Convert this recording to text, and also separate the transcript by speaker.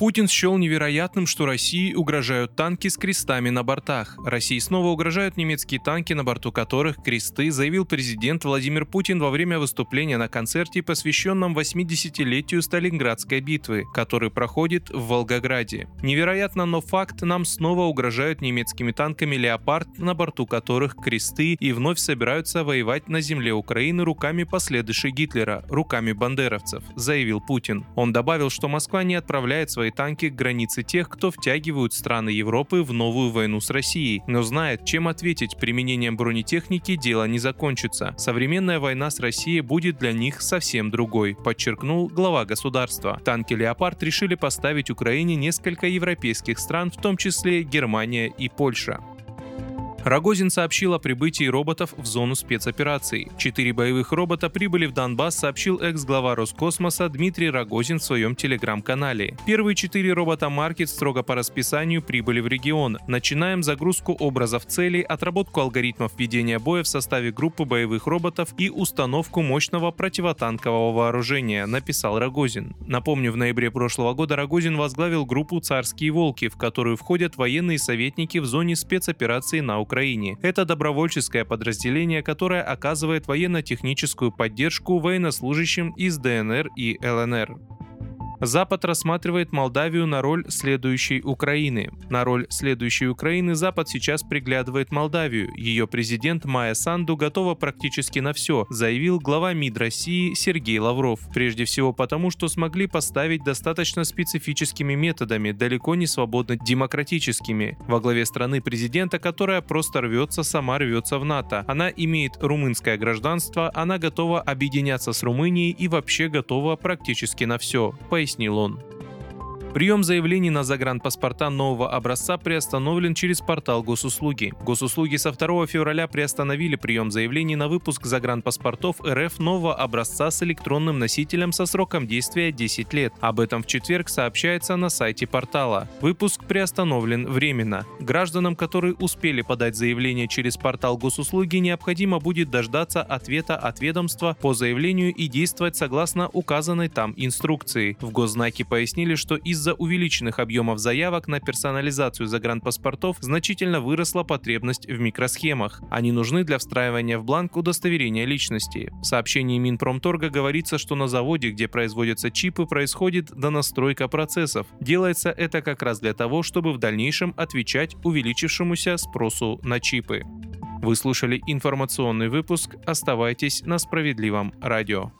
Speaker 1: Путин счел невероятным, что России угрожают танки с крестами на бортах. России снова угрожают немецкие танки, на борту которых кресты, заявил президент Владимир Путин во время выступления на концерте, посвященном 80-летию Сталинградской битвы, который проходит в Волгограде. Невероятно, но факт, нам снова угрожают немецкими танками «Леопард», на борту которых кресты и вновь собираются воевать на земле Украины руками последующей Гитлера, руками бандеровцев, заявил Путин. Он добавил, что Москва не отправляет свои танки к границе тех, кто втягивают страны Европы в новую войну с Россией, но знает, чем ответить применением бронетехники дело не закончится. Современная война с Россией будет для них совсем другой, подчеркнул глава государства. Танки «Леопард» решили поставить Украине несколько европейских стран, в том числе Германия и Польша. Рогозин сообщил о прибытии роботов в зону спецопераций. Четыре боевых робота прибыли в Донбасс, сообщил экс-глава Роскосмоса Дмитрий Рогозин в своем телеграм-канале. Первые четыре робота Маркет строго по расписанию прибыли в регион. Начинаем загрузку образов целей, отработку алгоритмов ведения боя в составе группы боевых роботов и установку мощного противотанкового вооружения, написал Рогозин. Напомню, в ноябре прошлого года Рогозин возглавил группу «Царские волки», в которую входят военные советники в зоне спецоперации на Украине. Украине. Это добровольческое подразделение, которое оказывает военно-техническую поддержку военнослужащим из ДНР и ЛНР. Запад рассматривает Молдавию на роль следующей Украины. На роль следующей Украины Запад сейчас приглядывает Молдавию. Ее президент Майя Санду готова практически на все, заявил глава МИД России Сергей Лавров. Прежде всего потому, что смогли поставить достаточно специфическими методами, далеко не свободно демократическими. Во главе страны президента, которая просто рвется, сама рвется в НАТО. Она имеет румынское гражданство, она готова объединяться с Румынией и вообще готова практически на все, пояснил он. Прием заявлений на загранпаспорта нового образца приостановлен через портал госуслуги. Госуслуги со 2 февраля приостановили прием заявлений на выпуск загранпаспортов РФ нового образца с электронным носителем со сроком действия 10 лет. Об этом в четверг сообщается на сайте портала. Выпуск приостановлен временно. Гражданам, которые успели подать заявление через портал госуслуги, необходимо будет дождаться ответа от ведомства по заявлению и действовать согласно указанной там инструкции. В Госзнаке пояснили, что из из-за увеличенных объемов заявок на персонализацию загранпаспортов значительно выросла потребность в микросхемах. Они нужны для встраивания в бланк удостоверения личности. В сообщении Минпромторга говорится, что на заводе, где производятся чипы, происходит донастройка процессов. Делается это как раз для того, чтобы в дальнейшем отвечать увеличившемуся спросу на чипы. Вы слушали информационный выпуск. Оставайтесь на справедливом радио.